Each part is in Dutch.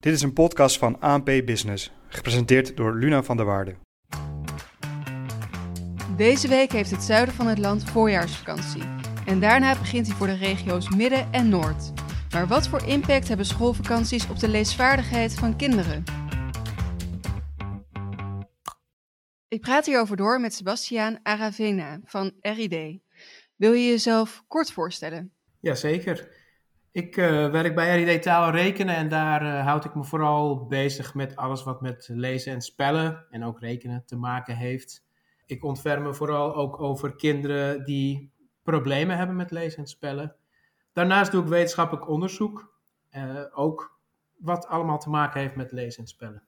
Dit is een podcast van ANP Business, gepresenteerd door Luna van der Waarde. Deze week heeft het zuiden van het land voorjaarsvakantie. En daarna begint hij voor de regio's Midden en Noord. Maar wat voor impact hebben schoolvakanties op de leesvaardigheid van kinderen? Ik praat hierover door met Sebastiaan Aravena van RID. Wil je jezelf kort voorstellen? Jazeker. Ik uh, werk bij RID Taal en Rekenen en daar uh, houd ik me vooral bezig met alles wat met lezen en spellen en ook rekenen te maken heeft. Ik ontferm me vooral ook over kinderen die problemen hebben met lezen en spellen. Daarnaast doe ik wetenschappelijk onderzoek, uh, ook wat allemaal te maken heeft met lezen en spellen.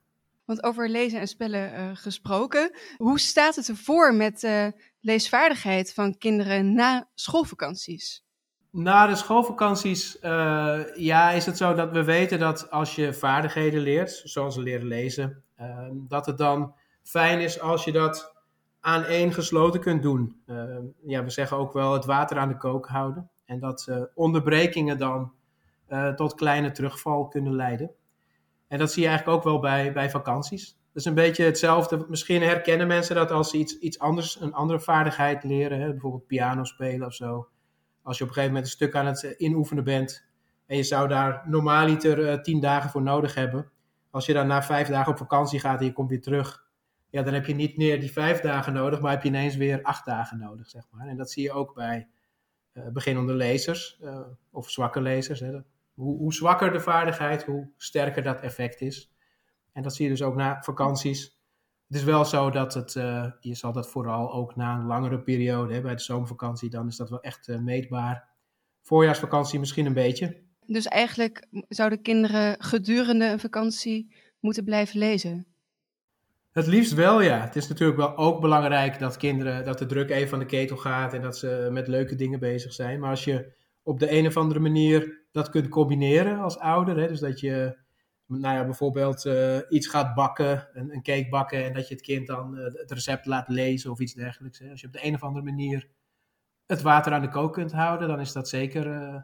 Want over lezen en spellen gesproken, hoe staat het ervoor met leesvaardigheid van kinderen na schoolvakanties? Na de schoolvakanties uh, ja, is het zo dat we weten dat als je vaardigheden leert, zoals leren lezen, uh, dat het dan fijn is als je dat aan één gesloten kunt doen. Uh, ja, we zeggen ook wel het water aan de kook houden. En dat onderbrekingen dan tot kleine terugval kunnen leiden. En dat zie je eigenlijk ook wel bij, bij vakanties. Dat is een beetje hetzelfde. Misschien herkennen mensen dat als ze iets, iets anders, een andere vaardigheid leren, hè, bijvoorbeeld piano spelen of zo als je op een gegeven moment een stuk aan het eh, inoefenen bent en je zou daar normaaliter uh, tien dagen voor nodig hebben. Als je dan na vijf dagen op vakantie gaat en je komt weer terug, ja, dan heb je niet meer die vijf dagen nodig, maar heb je ineens weer acht dagen nodig, zeg maar. En dat zie je ook bij uh, beginnende lezers of zwakke lezers. Hè. Hoe, hoe, zwakker de vaardigheid, hoe sterker dat effect is. En dat zie je dus ook na vakanties. Het is wel zo dat het, uh, je zal dat vooral ook na een langere periode, hè, bij de zomervakantie, dan is dat wel echt uh, meetbaar. Voorjaarsvakantie misschien een beetje. Dus eigenlijk zouden kinderen gedurende een vakantie moeten blijven lezen? Het liefst wel, ja. Het is natuurlijk wel ook belangrijk dat kinderen, dat de druk even van de ketel gaat en dat ze met leuke dingen bezig zijn. Maar als je op de een of andere manier dat kunt combineren als ouder, hè, dus dat je nou ja, bijvoorbeeld uh, iets gaat bakken, een, een, cake bakken, en dat je het kind dan uh, het recept laat lezen of iets dergelijks. Hè. Als je op de een of andere manier het water aan de kook kunt houden, dan is dat zeker uh,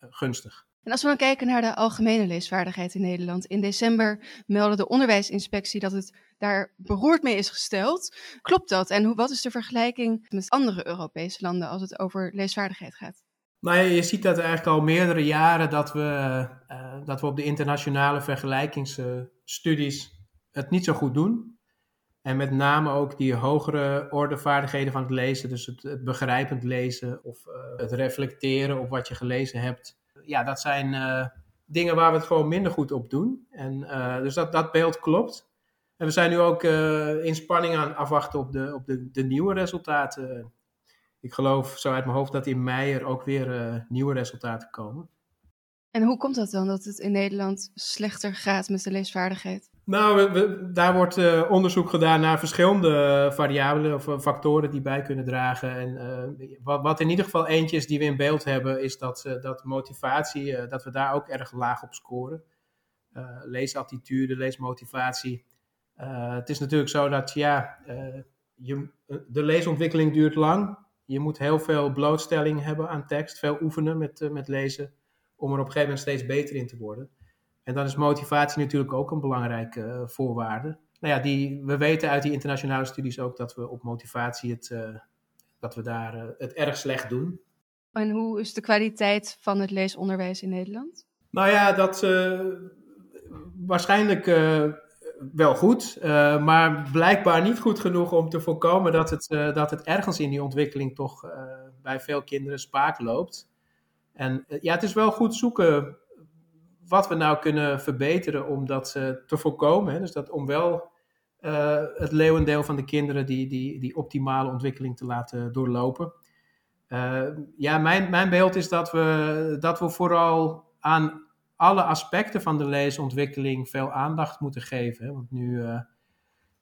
gunstig. En als we dan kijken naar de algemene leesvaardigheid in Nederland. In december meldde de onderwijsinspectie dat het daar beroerd mee is gesteld. Klopt dat? En hoe, wat is de vergelijking met andere Europese landen als het over leesvaardigheid gaat? Nou je ziet dat eigenlijk al meerdere jaren dat we, uh, dat we op de internationale vergelijkingsstudies het niet zo goed doen. En met name ook die hogere orde vaardigheden van het lezen, dus het, het begrijpend lezen of uh, het reflecteren op wat je gelezen hebt. Ja, dat zijn uh, dingen waar we het gewoon minder goed op doen. En, dus dat, dat beeld klopt. En we zijn nu ook in spanning aan afwachten op de, op de, de nieuwe resultaten ik geloof zo uit mijn hoofd dat in mei er ook weer uh, nieuwe resultaten komen. En hoe komt dat dan dat het in Nederland slechter gaat met de leesvaardigheid? Nou, we, we, daar wordt uh, onderzoek gedaan naar verschillende variabelen of factoren die bij kunnen dragen. En uh, wat, wat, in ieder geval eentje is die we in beeld hebben, is dat, dat motivatie, dat we daar ook erg laag op scoren. leesattitude, leesmotivatie. het is natuurlijk zo dat ja, je, de leesontwikkeling duurt lang. Je moet heel veel blootstelling hebben aan tekst, veel oefenen met, uh, met lezen, om er op een gegeven moment steeds beter in te worden. En dan is motivatie natuurlijk ook een belangrijke uh, voorwaarde. Nou ja, die, we weten uit die internationale studies ook dat we op motivatie het, uh, dat we daar het erg slecht doen. En hoe is de kwaliteit van het leesonderwijs in Nederland? Nou ja, dat waarschijnlijk wel goed, uh, maar blijkbaar niet goed genoeg om te voorkomen dat het, uh, dat het ergens in die ontwikkeling toch uh, bij veel kinderen spaak loopt. En ja, het is wel goed zoeken wat we nou kunnen verbeteren om dat te voorkomen. Hè? Dus dat om wel het leeuwendeel van de kinderen die, die, die optimale ontwikkeling te laten doorlopen. ja, mijn, mijn beeld is dat we, dat we vooral aan alle aspecten van de leesontwikkeling veel aandacht moeten geven. Want nu uh,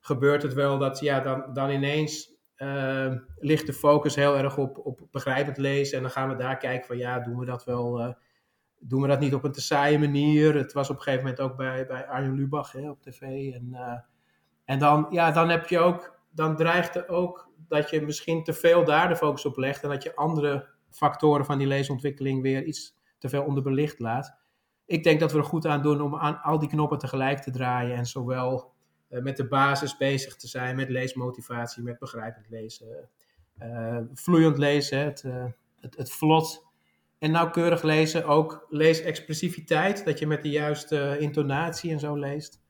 gebeurt het wel dat ja, dan, dan ineens uh, ligt de focus heel erg op, op begrijpend lezen. En dan gaan we daar kijken van ja, doen we dat wel, uh, doen we dat niet op een te saaie manier. Het was op een gegeven moment ook bij, bij Arjen Lubach hè, op tv. En, en dan, ja, dan heb je ook, dan dreigt er ook dat je misschien te veel daar de focus op legt. En dat je andere factoren van die leesontwikkeling weer iets te veel onderbelicht laat. Ik denk dat we er goed aan doen om aan al die knoppen tegelijk te draaien en zowel uh, met de basis bezig te zijn, met leesmotivatie, met begrijpend lezen, uh, vloeiend lezen, het, uh, het, het, vlot en nauwkeurig lezen, ook leesexpressiviteit, dat je met de juiste intonatie en zo leest.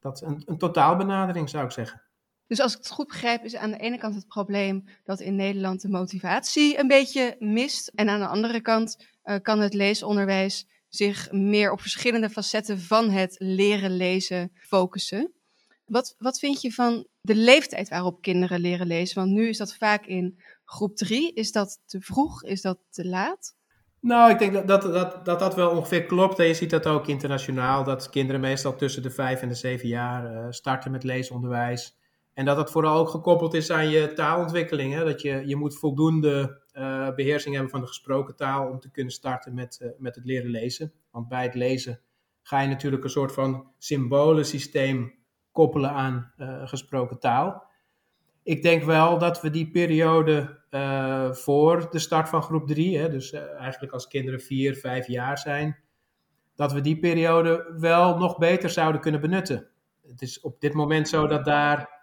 Dat een, een totaalbenadering zou ik zeggen. Dus als ik het goed begrijp, is aan de ene kant het probleem dat in Nederland de motivatie een beetje mist. En aan de andere kant kan het leesonderwijs zich meer op verschillende facetten van het leren lezen focussen. Wat, wat vind je van de leeftijd waarop kinderen leren lezen? Want nu is dat vaak in groep drie. Is dat te vroeg? Is dat te laat? Nou, ik denk dat dat, dat, dat, dat wel ongeveer klopt. En je ziet dat ook internationaal, dat kinderen meestal tussen de vijf en de zeven jaar uh, starten met leesonderwijs. En dat het vooral ook gekoppeld is aan je taalontwikkeling. Hè? Dat je, je moet voldoende uh, beheersing hebben van de gesproken taal om te kunnen starten met, uh, met het leren lezen. Want bij het lezen ga je natuurlijk een soort van symbolensysteem koppelen aan uh, gesproken taal. Ik denk wel dat we die periode voor de start van groep 3, dus eigenlijk als kinderen 4, 5 jaar zijn, dat we die periode wel nog beter zouden kunnen benutten. Het is op dit moment zo dat daar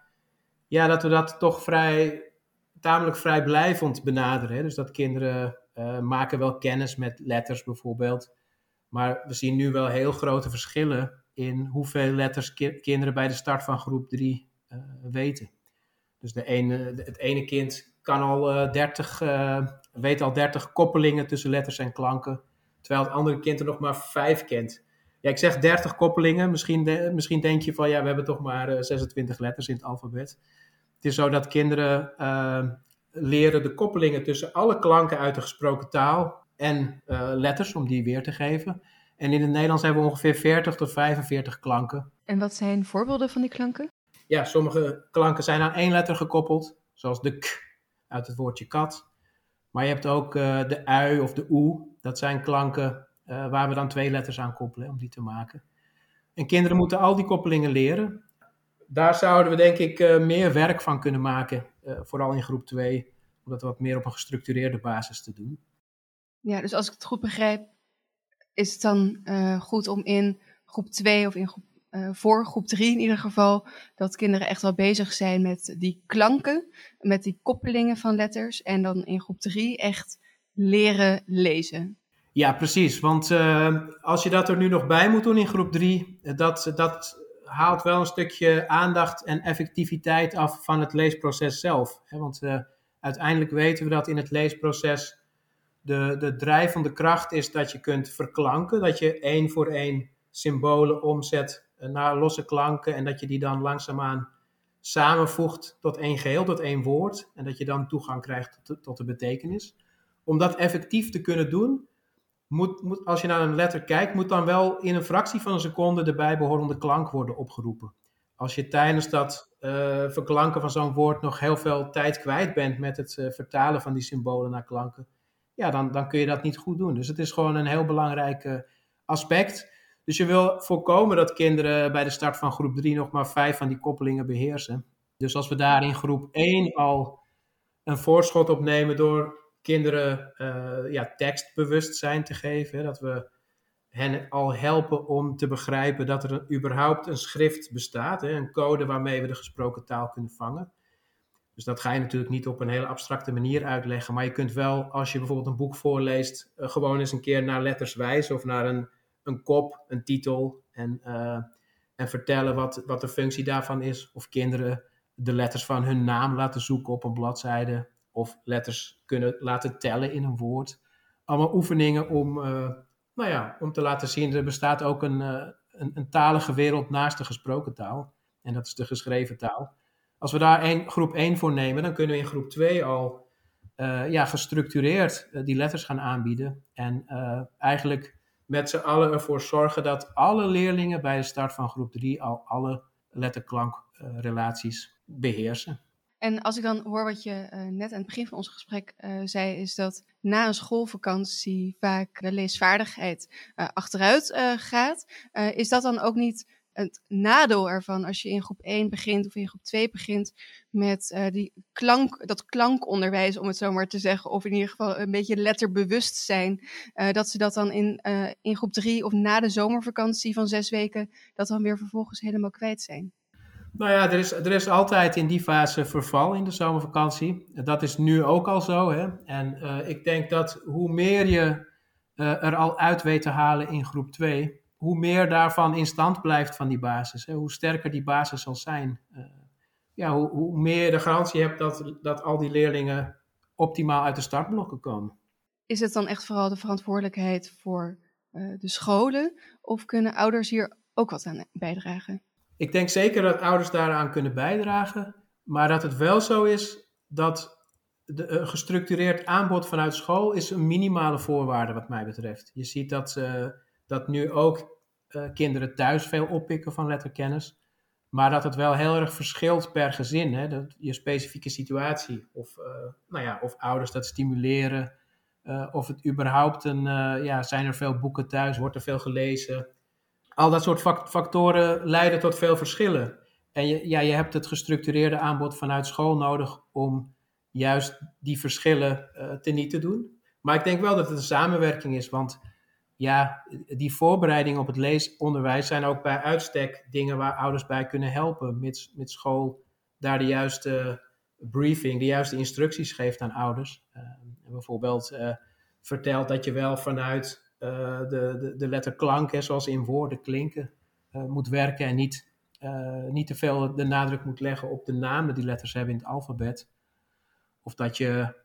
ja, dat we dat toch vrij, tamelijk vrijblijvend benaderen. Hè? Dus dat kinderen uh, maken wel kennis met letters bijvoorbeeld. Maar we zien nu wel heel grote verschillen in hoeveel letters ki kinderen bij de start van groep 3 uh, eh, weten. Dus de ene, het ene kind kan al uh, 30, weet al 30 koppelingen tussen letters en klanken. Terwijl het andere kind er nog maar 5 kent. Ja, ik zeg 30 koppelingen. Misschien, misschien denk je van ja, we hebben toch maar 26 letters in het alfabet. Het is zo dat kinderen uh, leren de koppelingen tussen alle klanken uit de gesproken taal en uh, letters, om die weer te geven. En in het Nederlands hebben we ongeveer 40 tot 45 klanken. En wat zijn voorbeelden van die klanken? Ja, sommige klanken zijn aan één letter gekoppeld, zoals de k uit het woordje kat. Maar je hebt ook uh, de ui of de oe. Dat zijn klanken waar we dan twee letters aan koppelen om die te maken. En kinderen moeten al die koppelingen leren daar zouden we denk ik uh, meer werk van kunnen maken, uh, vooral in groep 2, om dat wat meer op een gestructureerde basis te doen. Ja, dus als ik het goed begrijp, is het dan uh, goed om in groep 2 of in groep, voor groep 3 in ieder geval, dat kinderen echt wel bezig zijn met die klanken, met die koppelingen van letters en dan in groep 3 echt leren lezen. Ja, precies. Want als je dat er nu nog bij moet doen in groep 3, dat, dat haalt wel een stukje aandacht en effectiviteit af van het leesproces zelf. Want uh, uiteindelijk weten we dat in het leesproces de, de drijvende kracht is dat je kunt verklanken, dat je één voor één symbolen omzet naar losse klanken en dat je die dan langzaamaan samenvoegt tot één geheel, tot één woord en dat je dan toegang krijgt tot de betekenis. Om dat effectief te kunnen doen, moet, als je naar een letter kijkt, moet dan wel in een fractie van een seconde de bijbehorende klank worden opgeroepen. Als je tijdens dat uh, verklanken van zo'n woord nog heel veel tijd kwijt bent met het uh, vertalen van die symbolen naar klanken, ja, dan, dan kun je dat niet goed doen. Dus het is gewoon een heel belangrijk uh, aspect. Dus je wil voorkomen dat kinderen bij de start van groep 3 nog maar vijf van die koppelingen beheersen. Dus als we daar in groep 1 al een voorschot op nemen door kinderen uh, ja, tekstbewustzijn te geven. Dat we hen al helpen om te begrijpen dat er überhaupt een schrift bestaat. Hè, een code waarmee we de gesproken taal kunnen vangen. Dus dat ga je natuurlijk niet op een hele abstracte manier uitleggen. Maar je kunt wel, als je bijvoorbeeld een boek voorleest, uh, gewoon eens een keer naar letters wijzen of naar een, een kop, een titel. En, uh, en vertellen wat, wat de functie daarvan is. Of kinderen de letters van hun naam laten zoeken op een bladzijde of letters kunnen laten tellen in een woord. Allemaal oefeningen om, uh, nou ja, om te laten zien, er bestaat ook een, uh, een, een, talige wereld naast de gesproken taal. En dat is de geschreven taal. Als we daar groep 1 voor nemen, dan kunnen we in groep 2 al uh, ja, gestructureerd die letters gaan aanbieden. En eigenlijk met z'n allen ervoor zorgen dat alle leerlingen bij de start van groep 3 al alle letterklankrelaties beheersen. En als ik dan hoor wat je uh, net aan het begin van ons gesprek uh, zei, is dat na een schoolvakantie vaak de leesvaardigheid uh, achteruit gaat. is dat dan ook niet het nadeel ervan als je in groep 1 begint of in groep 2 begint met die klank, dat klankonderwijs, om het zo maar te zeggen, of in ieder geval een beetje letterbewustzijn, uh, dat ze dat dan in, in groep 3 of na de zomervakantie van zes weken, dat dan weer vervolgens helemaal kwijt zijn? Nou ja, er is, er is altijd in die fase verval in de zomervakantie. Dat is nu ook al zo. Hè? En ik denk dat hoe meer je er al uit weet te halen in groep 2, hoe meer daarvan in stand blijft van die basis. Hè? Hoe sterker die basis zal zijn. Uh, ja, hoe, hoe, meer je de garantie hebt dat, dat al die leerlingen optimaal uit de startblokken komen. Is het dan echt vooral de verantwoordelijkheid voor de scholen? Of kunnen ouders hier ook wat aan bijdragen? Ik denk zeker dat ouders daaraan kunnen bijdragen. Maar dat het wel zo is dat de, een gestructureerd aanbod vanuit school is een minimale voorwaarde wat mij betreft. Je ziet dat, uh, dat nu ook uh, kinderen thuis veel oppikken van letterkennis. Maar dat het wel heel erg verschilt per gezin. Hè? Dat je specifieke situatie. Of, nou ja, of ouders dat stimuleren. Of het überhaupt een. ja, zijn er veel boeken thuis? Wordt er veel gelezen? Al dat soort factoren leiden tot veel verschillen. En je, ja, je hebt het gestructureerde aanbod vanuit school nodig om juist die verschillen teniet te doen. Maar ik denk wel dat het een samenwerking is. Want ja, die voorbereiding op het leesonderwijs zijn ook bij uitstek dingen waar ouders bij kunnen helpen. Mits, mits school daar de juiste briefing, de juiste instructies geeft aan ouders. Uh, bijvoorbeeld uh, vertelt dat je wel vanuit uh, de, de, de letterklank, hè, zoals in woorden klinken, moet werken en niet, niet te veel de nadruk moet leggen op de namen die letters hebben in het alfabet. Of dat je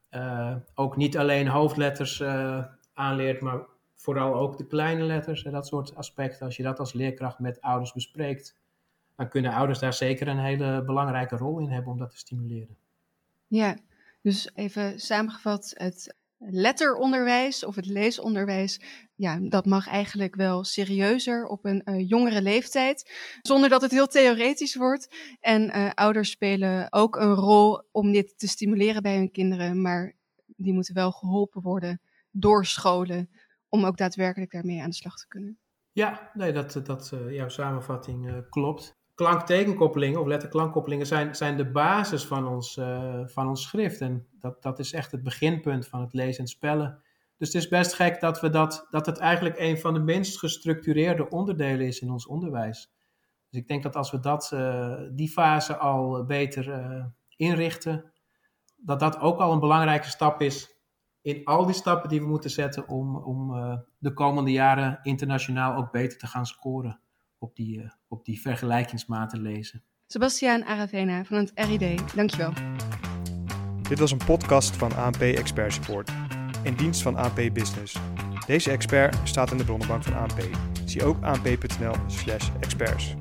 ook niet alleen hoofdletters aanleert, maar vooral ook de kleine letters en dat soort aspecten. Als je dat als leerkracht met ouders bespreekt, dan kunnen ouders daar zeker een hele belangrijke rol in hebben om dat te stimuleren. Ja, dus even samengevat, het letteronderwijs of het leesonderwijs, ja, dat mag eigenlijk wel serieuzer op een uh, jongere leeftijd, zonder dat het heel theoretisch wordt. En uh, ouders spelen ook een rol om dit te stimuleren bij hun kinderen, maar die moeten wel geholpen worden door scholen om ook daadwerkelijk daarmee aan de slag te kunnen. Ja, nee, dat, dat uh, jouw samenvatting klopt. Klanktekenkoppelingen of letterklankkoppelingen zijn, zijn de basis van ons, uh, van ons schrift. En dat, dat is echt het beginpunt van het lezen en spellen. Dus het is best gek dat, we dat, dat het eigenlijk een van de minst gestructureerde onderdelen is in ons onderwijs. Dus ik denk dat als we dat, die fase al beter inrichten, dat dat ook al een belangrijke stap is in al die stappen die we moeten zetten om, om de komende jaren internationaal ook beter te gaan scoren op die, uh, op die vergelijkingsmaten lezen. Sebastiaan Aravena van het RID, dankjewel. Dit was een podcast van ANP Expert Support, in dienst van ANP Business. Deze expert staat in de bronnenbank van ANP. Zie ook anp.nl/experts.